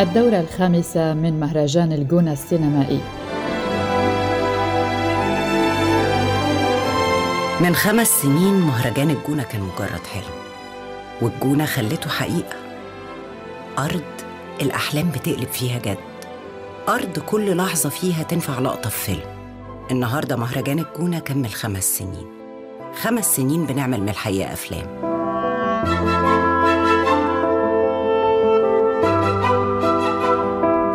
الدورة الخامسة من مهرجان الجونة السينمائي. من خمس سنين مهرجان الجونة كان مجرد حلم والجونة خلته حقيقة. أرض الأحلام بتقلب فيها جد. أرض كل لحظة فيها تنفع لقطة في فيلم. النهاردة مهرجان الجونة كمل خمس سنين. خمس سنين بنعمل من الحقيقة أفلام.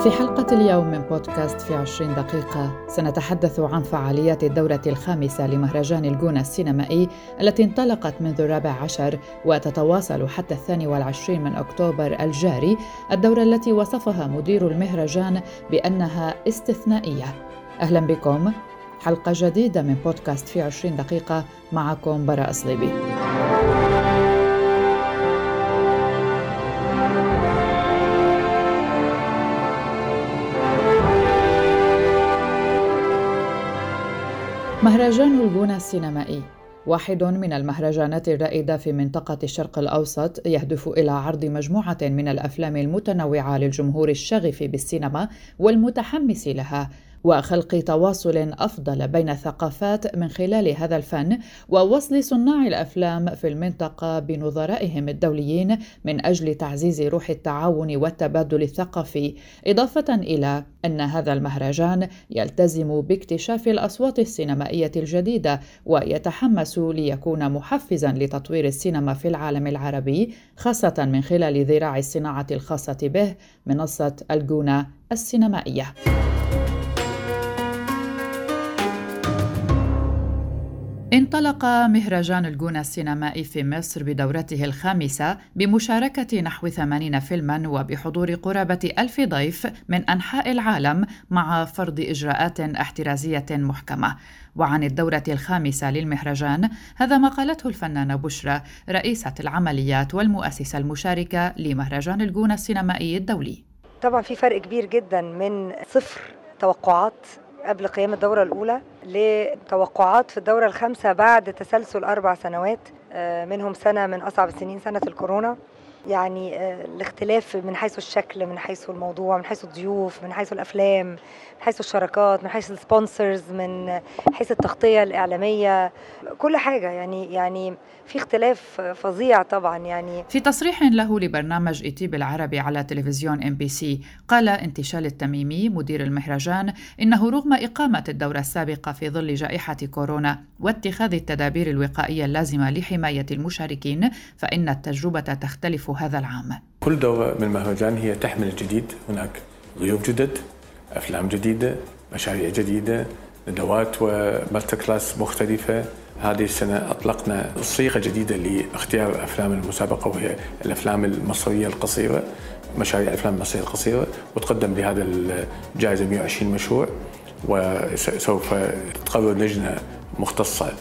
في حلقة اليوم من بودكاست في عشرين دقيقة سنتحدث عن فعاليات الدورة الخامسة لمهرجان الجونة السينمائي التي انطلقت منذ الرابع عشر وتتواصل حتى الثاني والعشرين من أكتوبر الجاري الدورة التي وصفها مدير المهرجان بأنها استثنائية. أهلا بكم. حلقة جديدة من بودكاست في عشرين دقيقة معكم براء صليبي. مهرجان الجونة السينمائي. واحد من المهرجانات الرائدة في منطقة الشرق الأوسط يهدف إلى عرض مجموعة من الأفلام المتنوعة للجمهور الشغف بالسينما والمتحمس لها. وخلق تواصل أفضل بين الثقافات من خلال هذا الفن ووصل صناع الأفلام في المنطقة بنظرائهم الدوليين من أجل تعزيز روح التعاون والتبادل الثقافي إضافة إلى أن هذا المهرجان يلتزم باكتشاف الأصوات السينمائية الجديدة ويتحمس ليكون محفزا لتطوير السينما في العالم العربي خاصة من خلال ذراع الصناعة الخاصة به منصة الجونة السينمائية. انطلق مهرجان الجونة السينمائي في مصر بدورته الخامسة بمشاركة نحو ثمانين فيلما وبحضور قرابة ألف ضيف من أنحاء العالم مع فرض إجراءات احترازية محكمة. وعن الدورة الخامسة للمهرجان هذا ما قالته الفنانة بشرى رئيسة العمليات والمؤسسة المشاركة لمهرجان الجونة السينمائي الدولي. طبعا في فرق كبير جدا من صفر توقعات قبل قيام الدورة الأولى لتوقعات في الدورة الخامسة بعد تسلسل أربع سنوات آه، منهم سنة من أصعب السنين سنة الكورونا. يعني آه، الاختلاف من حيث الشكل من حيث الموضوع من حيث الضيوف من حيث الأفلام من حيث الشراكات من حيث ال sponsors من حيث التغطية الإعلامية كل حاجة يعني يعني في اختلاف فظيع طبعا يعني. في تصريح له لبرنامج ET بالعربي على تلفزيون إم بي سي قال انتشال التميمي مدير المهرجان إنه رغم إقامة الدورة السابقة في ظل جائحة كورونا واتخاذ التدابير الوقائية اللازمة لحماية المشاركين فإن التجربة تختلف هذا العام. كل دورة من المهرجان هي تحمل الجديد. هناك ضيوف جدد أفلام جديدة مشاريع جديدة ندوات ومالتي كلاس مختلفة. هذه السنة أطلقنا صيغة جديدة لاختيار أفلام المسابقة وهي الأفلام المصرية القصيرة مشاريع الأفلام المصرية القصيرة وتقدم بهذا الجائزة 120 مشروع. وسوف تقرر لجنة مختصة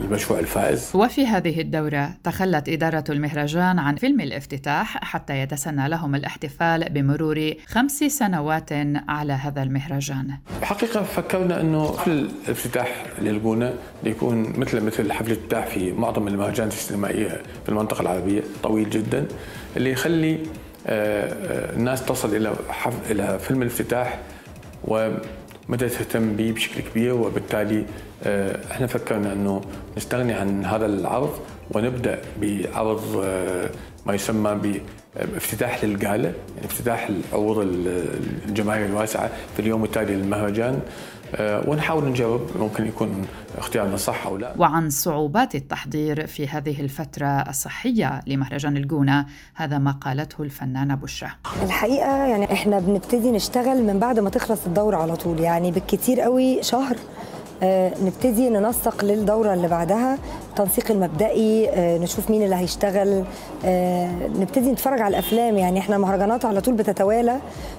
المشروع الفائز. وفي هذه الدورة تخلت إدارة المهرجان عن فيلم الافتتاح حتى يتسنى لهم الاحتفال بمرور خمس سنوات على هذا المهرجان. حقيقة فكرنا أنه حفل الافتتاح للجونة يكون مثل مثل حفل الافتتاح في معظم المهرجانات السينمائية في المنطقة العربية طويل جدا اللي يخلي آه، آه، الناس تصل إلى إلى فيلم الافتتاح و مدى تهتم به بشكل كبير وبالتالي آه، إحنا فكرنا إنه نستغني عن هذا العرض ونبدأ بعرض آه، ما يسمى بافتتاح للقالة يعني افتتاح العروض الجماهير الواسعة في اليوم التالي للمهرجان. آه، ونحاول نجرب ممكن يكون اختيارنا صح أو لا. وعن صعوبات التحضير في هذه الفترة الصحية لمهرجان الجونة هذا ما قالته الفنانة بشرى. الحقيقة يعني إحنا بنبتدي نشتغل من بعد ما تخلص الدورة على طول يعني بالكتير قوي شهر آه، نبتدي ننسق للدورة اللي بعدها. التنسيق المبدئي آه، نشوف مين اللي هيشتغل آه، نبتدي نتفرج على الأفلام. يعني إحنا المهرجانات على طول بتتوالى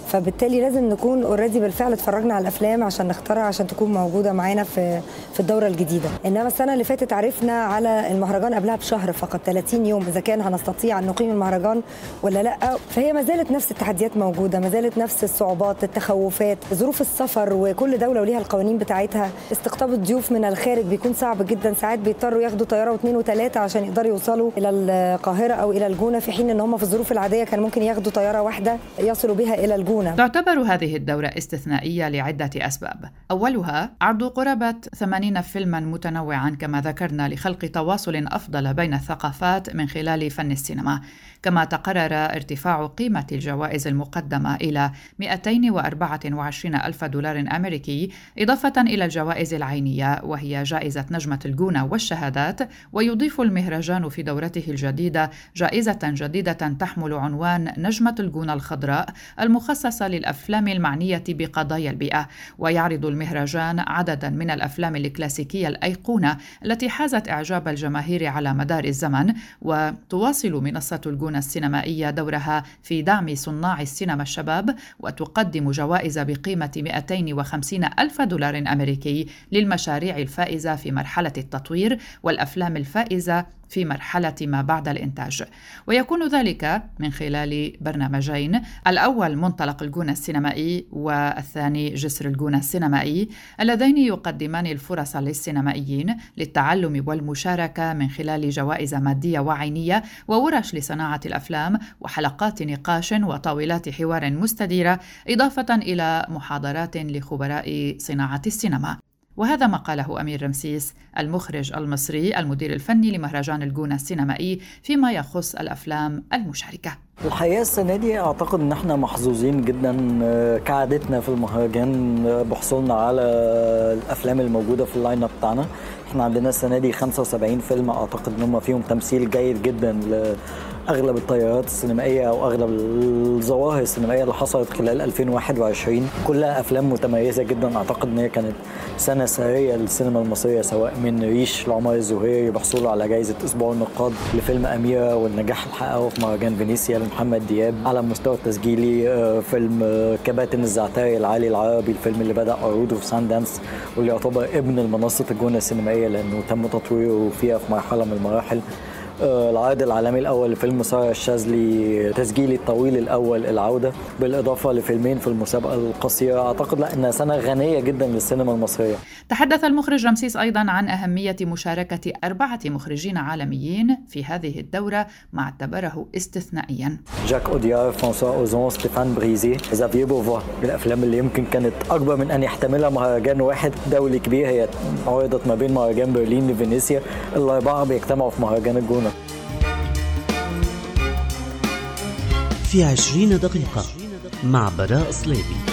فبالتالي لازم نكون اوريدي بالفعل اتفرجنا على الأفلام عشان نختارها عشان تكون موجودة معانا في في الدورة الجديدة. إنما السنة اللي فاتت عرفنا على المهرجان قبلها بشهر فقط 30 يوم إذا كان هنستطيع أن نقيم المهرجان ولا لأ. فهي ما زالت نفس التحديات موجودة ما زالت نفس الصعوبات التخوفات ظروف السفر وكل دولة وليها القوانين بتاعتها. استقطاب الضيوف من الخارج بيكون صعب جدا ساعات بيضطروا ياخدوا ياخدوا طيارة واثنين وثلاثة عشان يقدروا يوصلوا إلى القاهرة أو إلى الجونة في حين إن هم في الظروف العادية كان ممكن ياخدوا طيارة واحدة يصلوا بها إلى الجونة. تعتبر هذه الدورة استثنائية لعدة أسباب، أولها عرض قرابة 80 فيلما متنوعا كما ذكرنا لخلق تواصل أفضل بين الثقافات من خلال فن السينما. كما تقرر ارتفاع قيمة الجوائز المقدمة إلى 224 ألف دولار أمريكي إضافة إلى الجوائز العينية وهي جائزة نجمة الجونة والشهادات ويضيف المهرجان في دورته الجديدة جائزة جديدة تحمل عنوان نجمة الجونة الخضراء المخصصة للأفلام المعنية بقضايا البيئة. ويعرض المهرجان عددا من الأفلام الكلاسيكية الأيقونة التي حازت إعجاب الجماهير على مدار الزمن وتواصل منصة الجونة السينمائية دورها في دعم صناع السينما الشباب وتقدم جوائز بقيمة 250 ألف دولار أمريكي للمشاريع الفائزة في مرحلة التطوير والأفلام الفائزة في مرحلة ما بعد الإنتاج. ويكون ذلك من خلال برنامجين. الأول منطلق الجونة السينمائي والثاني جسر الجونة السينمائي. اللذين يقدمان الفرص للسينمائيين للتعلم والمشاركة من خلال جوائز مادية وعينية وورش لصناعة الأفلام وحلقات نقاش وطاولات حوار مستديرة إضافة إلى محاضرات لخبراء صناعة السينما. وهذا ما قاله أمير رمسيس المخرج المصري المدير الفني لمهرجان الجونة السينمائي فيما يخص الأفلام المشاركة. الحقيقة السنة دي أعتقد إن إحنا محظوظين جدا آه، كعادتنا في المهرجان آه، بحصولنا على الأفلام الموجودة في ال line up بتاعنا. إحنا عندنا السنة دي 75 فيلم أعتقد إن هم فيهم تمثيل جيد جدا أغلب التيارات السينمائية أو أغلب الظواهر السينمائية اللي حصلت خلال 2021 كلها أفلام متميزة جدا. أعتقد إن هي كانت سنة سرية للسينما المصرية سواء من ريش لعمر الزهيري بحصوله على جائزه أسبوع النقاد لفيلم أميرة والنجاح اللي حققه في مهرجان فينيسيا لمحمد دياب. على المستوى التسجيلي آه، فيلم آه، كباتن الزعتري العالي العربي الفيلم اللي بدأ عروضه في سان دانس واللي يعتبر ابن المنصة الجونة السينمائية لأنه تم تطويره فيها في مرحلة من المراحل. آه، العرض العالمي الأول لفيلم ساره الشاذلي تسجيلي الطويل الأول العودة بالإضافة لفيلمين في المسابقة القصيرة. أعتقد لا إنها سنة غنية جدا للسينما المصرية. تحدث المخرج رمسيس أيضا عن أهمية مشاركة أربعة مخرجين عالميين في هذه الدورة ما اعتبره استثنائيا. جاك أوديار فرانسوا أوزون ستيفان بريزي زافير بوفوا. الأفلام اللي يمكن كانت أكبر من أن يحتملها مهرجان واحد دولي كبير هي عرضت ما بين مهرجان برلين لفينيسيا. الأربعة بيجتمعوا في مهرجان الجونة. في عشرين دقيقة مع براء صليبي.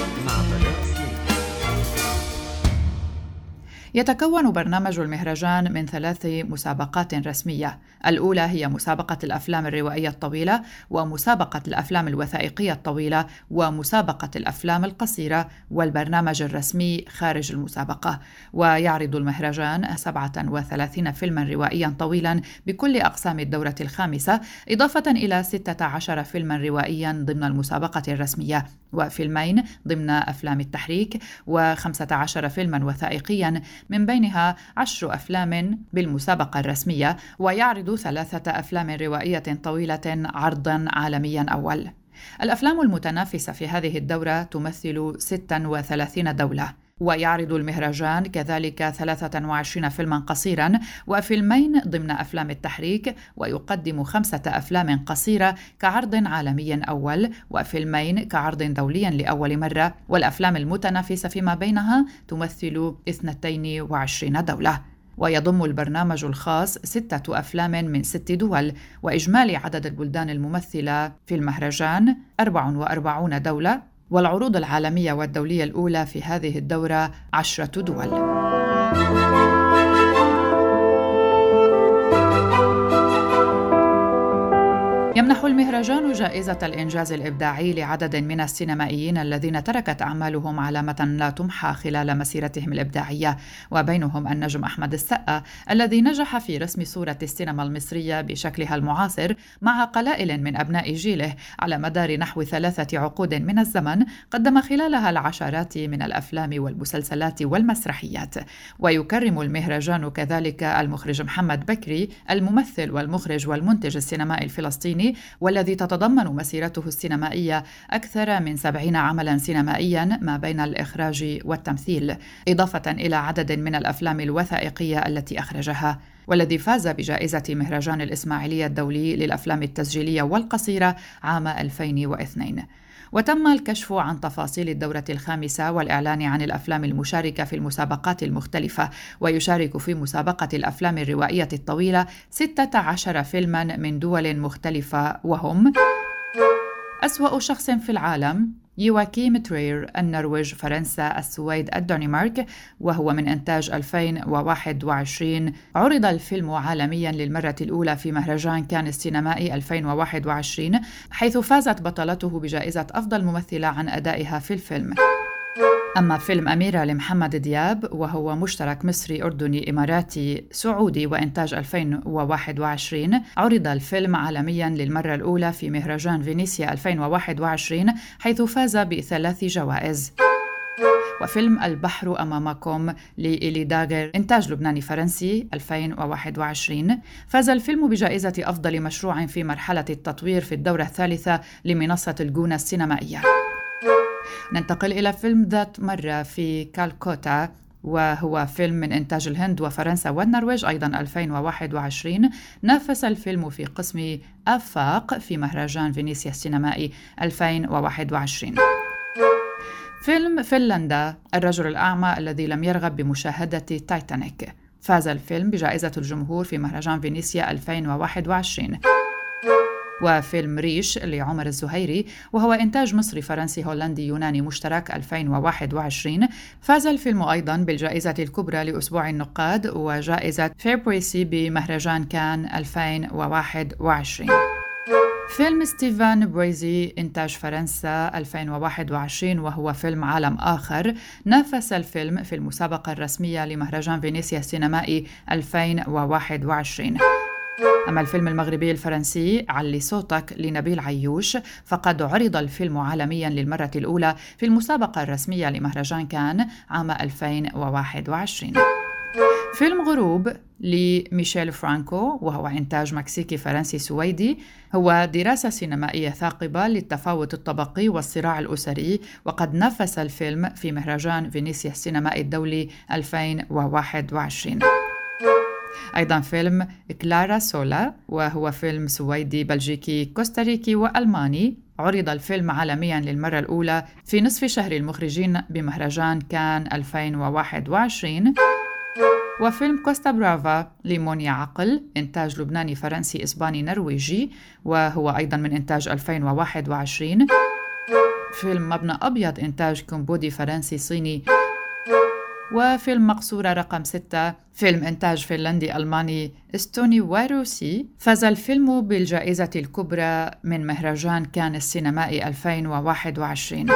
يتكون برنامج المهرجان من ثلاث مسابقات رسمية. الأولى هي مسابقة الأفلام الروائية الطويلة ومسابقة الأفلام الوثائقية الطويلة ومسابقة الأفلام القصيرة والبرنامج الرسمي خارج المسابقة. ويعرض المهرجان 37 فيلما روائيا طويلا بكل أقسام الدورة الخامسة إضافة إلى 16 فيلما روائيا ضمن المسابقة الرسمية. وفيلمين ضمن أفلام التحريك و15 فيلما وثائقيا من بينها عشر أفلام بالمسابقة الرسمية ويعرض ثلاثة أفلام روائية طويلة عرضا عالميا أول. الأفلام المتنافسة في هذه الدورة تمثل 36 دولة. ويعرض المهرجان كذلك 23 فيلما قصيرا وفيلمين ضمن أفلام التحريك ويقدم خمسة أفلام قصيرة كعرض عالمي أول وفيلمين كعرض دولي لأول مرة. والأفلام المتنافسة فيما بينها تمثل 22 دولة. ويضم البرنامج الخاص ستة أفلام من ست دول وإجمالي عدد البلدان الممثلة في المهرجان 44 دولة والعروض العالمية والدولية الأولى في هذه الدورة عشرة دول. يمنح المهرجان جائزة الإنجاز الإبداعي لعدد من السينمائيين الذين تركت أعمالهم علامة لا تمحى خلال مسيرتهم الإبداعية. وبينهم النجم أحمد السقا الذي نجح في رسم صورة السينما المصرية بشكلها المعاصر مع قلائل من أبناء جيله على مدار نحو ثلاثة عقود من الزمن قدم خلالها العشرات من الأفلام والمسلسلات والمسرحيات. ويكرم المهرجان كذلك المخرج محمد بكري الممثل والمخرج والمنتج السينمائي الفلسطيني والذي تتضمن مسيرته السينمائية أكثر من سبعين عملا سينمائيا ما بين الإخراج والتمثيل إضافة إلى عدد من الأفلام الوثائقية التي أخرجها. والذي فاز بجائزة مهرجان الإسماعيلية الدولي للأفلام التسجيلية والقصيرة عام 2002 وتم الكشف عن تفاصيل الدورة الخامسة والإعلان عن الأفلام المشاركة في المسابقات المختلفة. ويشارك في مسابقة الأفلام الروائية الطويلة 16 فيلما من دول مختلفة. وهم أسوأ شخص في العالم يواكيم ترير النرويج فرنسا السويد الدنمارك وهو من إنتاج 2021 عرض الفيلم عالميا للمرة الأولى في مهرجان كان السينمائي 2021 حيث فازت بطلته بجائزة أفضل ممثلة عن أدائها في الفيلم. أما فيلم أميرة لمحمد دياب وهو مشترك مصري أردني إماراتي سعودي وإنتاج 2021 عرض الفيلم عالميا للمرة الأولى في مهرجان فينيسيا 2021 حيث فاز بثلاث جوائز. وفيلم البحر أمامكم لإيلي داغر إنتاج لبناني فرنسي 2021 فاز الفيلم بجائزة أفضل مشروع في مرحلة التطوير في الدورة الثالثة لمنصة الجونة السينمائية. ننتقل إلى فيلم ذات مرة في كالكوتا وهو فيلم من إنتاج الهند وفرنسا والنرويج أيضا 2021 نافس الفيلم في قسم آفاق في مهرجان فينيسيا السينمائي 2021 فيلم فنلندا الرجل الأعمى الذي لم يرغب بمشاهدة تايتانيك. فاز الفيلم بجائزة الجمهور في مهرجان فينيسيا 2021 وفيلم ريش لعمر الزهيري وهو إنتاج مصري فرنسي هولندي يوناني مشترك 2021 فاز الفيلم أيضا بالجائزة الكبرى لأسبوع النقاد وجائزة فيبريسي بمهرجان كان 2021 فيلم ستيفان بويزي إنتاج فرنسا 2021 وهو فيلم عالم آخر. نافس الفيلم في المسابقة الرسمية لمهرجان فينيسيا السينمائي 2021 أما الفيلم المغربي الفرنسي علي صوتك لنبيل عيوش فقد عرض الفيلم عالميا للمرة الأولى في المسابقة الرسمية لمهرجان كان عام 2021 فيلم غروب لميشيل فرانكو وهو إنتاج مكسيكي فرنسي سويدي هو دراسة سينمائية ثاقبة للتفاوت الطبقي والصراع الأسري وقد نافس الفيلم في مهرجان فينيسيا السينمائي الدولي 2021 أيضا فيلم كلارا سولا وهو فيلم سويدي بلجيكي كوستاريكي وألماني. عرض الفيلم عالميا للمرة الأولى في نصف شهر المخرجين بمهرجان كان 2021 وفيلم كوستا برافا لمونيا عقل إنتاج لبناني فرنسي إسباني نرويجي وهو أيضا من إنتاج 2021 فيلم مبنى أبيض إنتاج كمبودي فرنسي صيني. وفيلم مقصورة رقم ستة فيلم إنتاج فنلندي ألماني إستوني وروسي فاز الفيلم بالجائزة الكبرى من مهرجان كان السينمائي 2021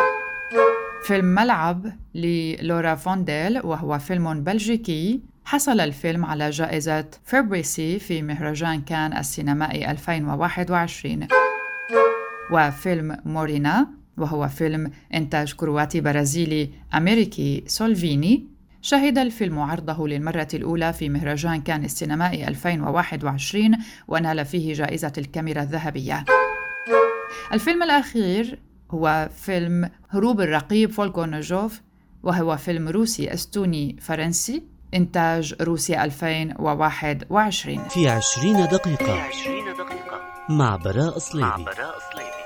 فيلم ملعب للورا فونديل وهو فيلم بلجيكي. حصل الفيلم على جائزة فيبريسي في مهرجان كان السينمائي 2021 وفيلم مورينا وهو فيلم إنتاج كرواتي برازيلي أمريكي سلوفيني. شهد الفيلم عرضه للمرة الأولى في مهرجان كان السينمائي 2021 ونال فيه جائزة الكاميرا الذهبية. الفيلم الأخير هو فيلم هروب الرقيب فولكونوجوف وهو فيلم روسي أستوني فرنسي إنتاج روسيا 2021 في 20 دقيقة, في 20 دقيقة مع براء صليبي, مع براء صليبي.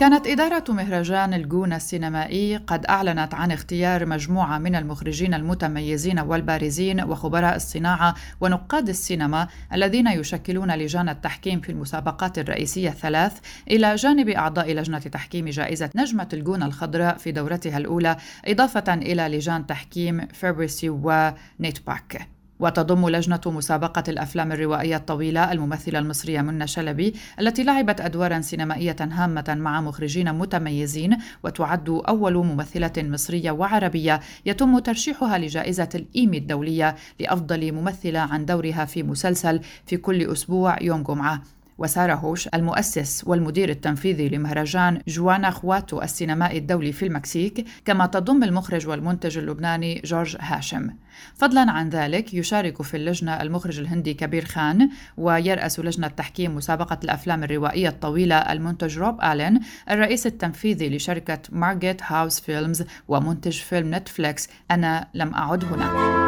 كانت إدارة مهرجان الجونة السينمائي قد أعلنت عن اختيار مجموعة من المخرجين المتميزين والبارزين وخبراء الصناعة ونقاد السينما الذين يشكلون لجان التحكيم في المسابقات الرئيسية الثلاث إلى جانب أعضاء لجنة تحكيم جائزة نجمة الجونة الخضراء في دورتها الأولى إضافة إلى لجان تحكيم فيربرسي ونيتباك. وتضم لجنة مسابقة الأفلام الروائية الطويلة الممثلة المصرية منى شلبي التي لعبت أدوارا سينمائية هامة مع مخرجين متميزين وتعد أول ممثلة مصرية وعربية يتم ترشيحها لجائزة الإيمي الدولية لأفضل ممثلة عن دورها في مسلسل في كل أسبوع يوم جمعة. وسارة هوش المؤسس والمدير التنفيذي لمهرجان جوانا خواتو السينمائي الدولي في المكسيك كما تضم المخرج والمنتج اللبناني جورج هاشم. فضلا عن ذلك يشارك في اللجنة المخرج الهندي كبير خان ويرأس لجنة تحكيم مسابقة الأفلام الروائية الطويلة المنتج روب آلين الرئيس التنفيذي لشركة Margate House Films ومنتج فيلم نتفليكس. أنا لم أعد هنا.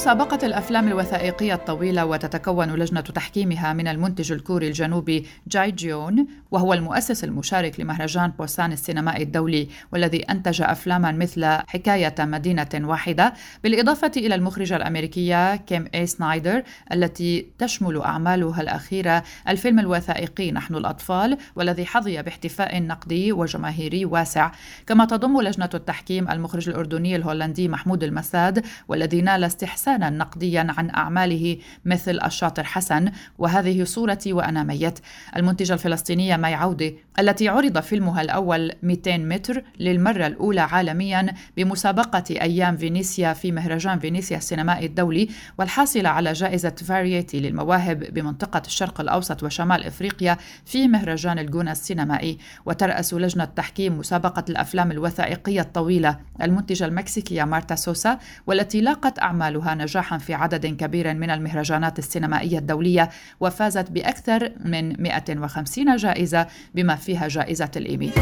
مسابقة الأفلام الوثائقية الطويلة وتتكون لجنة تحكيمها من المنتج الكوري الجنوبي جاي جيون وهو المؤسس المشارك لمهرجان بوسان السينمائي الدولي والذي أنتج أفلاما مثل حكاية مدينة واحدة بالإضافة إلى المخرجة الأمريكية كيم إي سنايدر التي تشمل أعمالها الأخيرة الفيلم الوثائقي نحن الأطفال والذي حظي باحتفاء نقدي وجماهيري واسع. كما تضم لجنة التحكيم المخرج الأردني الهولندي محمود المساد والذي نال استحسان إحسانا نقديا عن أعماله مثل الشاطر حسن وهذه صورتي وأنا ميت. المنتجة الفلسطينية مي عودة التي عرض فيلمها الأول 200 متر للمرة الأولى عالميا بمسابقة أيام فينيسيا في مهرجان فينيسيا السينمائي الدولي والحاصلة على جائزة فاريتي للمواهب بمنطقة الشرق الأوسط وشمال إفريقيا في مهرجان الجونة السينمائي. وترأس لجنة تحكيم مسابقة الأفلام الوثائقية الطويلة المنتجة المكسيكية مارتا سوسا والتي لاقت أعمالها نجاحا في عدد كبير من المهرجانات السينمائية الدولية وفازت بأكثر من 150 جائزة بما فيها جائزة الإيمي.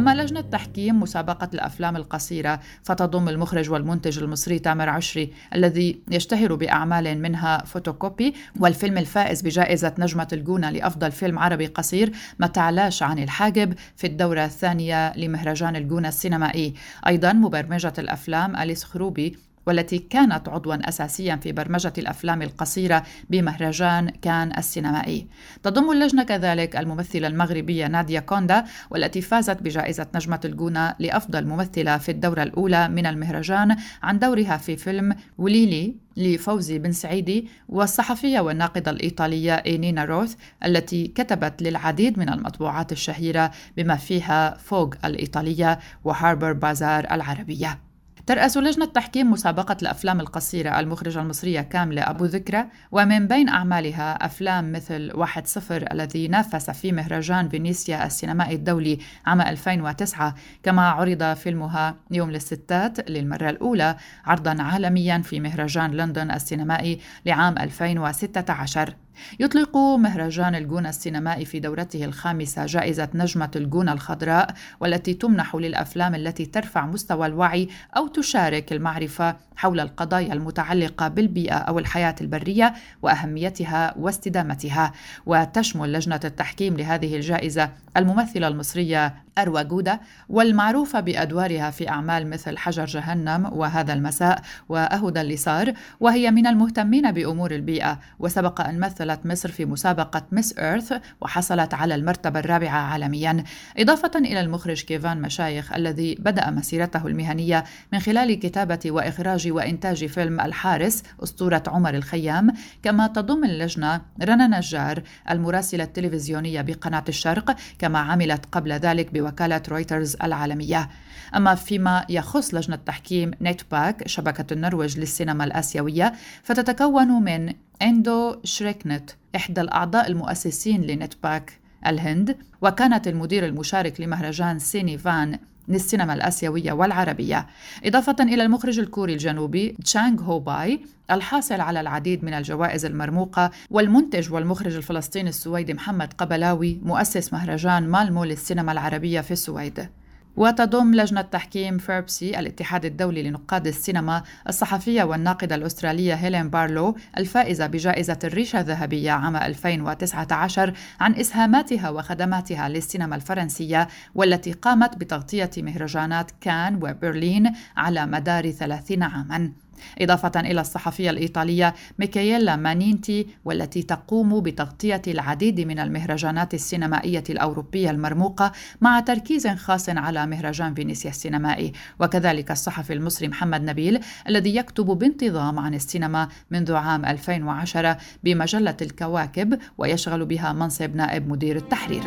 أما لجنة تحكيم مسابقة الأفلام القصيرة فتضم المخرج والمنتج المصري تامر عشري الذي يشتهر بأعمال منها فوتوكوبي والفيلم الفائز بجائزة نجمة الجونة لأفضل فيلم عربي قصير ما تعلاش عن الحاجب في الدورة الثانية لمهرجان الجونة السينمائي. أيضا مبرمجة الأفلام أليس خروبي والتي كانت عضوا اساسيا في برمجة الأفلام القصيرة بمهرجان كان السينمائي. تضم اللجنة كذلك الممثلة المغربية ناديا كوندا والتي فازت بجائزة نجمة الجونة لأفضل ممثلة في الدورة الأولى من المهرجان عن دورها في فيلم وليلي لفوزي بن سعيدي والصحفية والناقدة الإيطالية إينينا روث التي كتبت للعديد من المطبوعات الشهيرة بما فيها فوغ الإيطالية وهاربر بازار العربية ترأس لجنة تحكيم مسابقة الأفلام القصيرة المخرجة المصرية كاملة أبو ذكرى ومن بين أعمالها أفلام مثل واحد صفر الذي نافس في مهرجان فينيسيا السينمائي الدولي عام 2009 كما عرض فيلمها يوم للستات للمرة الأولى عرضا عالميا في مهرجان لندن السينمائي لعام 2016 يطلق مهرجان الجونة السينمائي في دورته الخامسة جائزة نجمة الجونة الخضراء والتي تمنح للأفلام التي ترفع مستوى الوعي أو تشارك المعرفة حول القضايا المتعلقة بالبيئة أو الحياة البرية وأهميتها واستدامتها. وتشمل لجنة التحكيم لهذه الجائزة الممثلة المصرية أروى جودة والمعروفة بأدوارها في أعمال مثل حجر جهنم وهذا المساء وأهدى اللي صار وهي من المهتمين بأمور البيئة. وسبق أن مثلت مصر في مسابقة مس إيرث وحصلت على المرتبة الرابعة عالميا. إضافة إلى المخرج كيفان مشايخ الذي بدأ مسيرته المهنية من خلال كتابة وإخراج وإنتاج فيلم الحارس أسطورة عمر الخيام. كما تضم اللجنة رنا نجار المراسلة التلفزيونية بقناة الشرق كما عملت قبل ذلك بوكالة رويترز العالمية. أما فيما يخص لجنة تحكيم نيتباك شبكة النرويج للسينما الآسيوية فتتكون من إندو شريكنت إحدى الأعضاء المؤسسين لنيتباك الهند وكانت المدير المشارك لمهرجان سيني فان للسينما الآسيوية والعربية. إضافة إلى المخرج الكوري الجنوبي تشانغ هو باي الحاصل على العديد من الجوائز المرموقة والمنتج والمخرج الفلسطيني السويدي محمد قبلاوي مؤسس مهرجان مالمو للسينما العربية في السويد. وتضم لجنة تحكيم فيبريسي الاتحاد الدولي لنقاد السينما الصحفية والناقدة الأسترالية هيلين بارلو الفائزة بجائزة الريشة الذهبية عام 2019 عن إسهاماتها وخدماتها للسينما الفرنسية والتي قامت بتغطية مهرجانات كان وبرلين على مدار 30 عاماً. إضافة إلى الصحفية الإيطالية ميكاييلا مانينتي والتي تقوم بتغطية العديد من المهرجانات السينمائية الأوروبية المرموقة مع تركيز خاص على مهرجان فينيسيا السينمائي وكذلك الصحفي المصري محمد نبيل الذي يكتب بانتظام عن السينما منذ عام 2010 بمجلة الكواكب ويشغل بها منصب نائب مدير التحرير.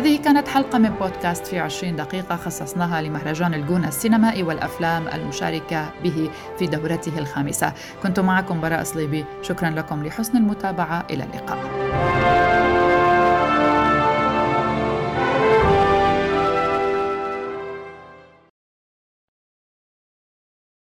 هذه كانت حلقة من بودكاست في 20 دقيقة خصصناها لمهرجان الجونة السينمائي والأفلام المشاركة به في دورته الخامسة. كنت معكم براء صليبي. شكرا لكم لحسن المتابعة. إلى اللقاء.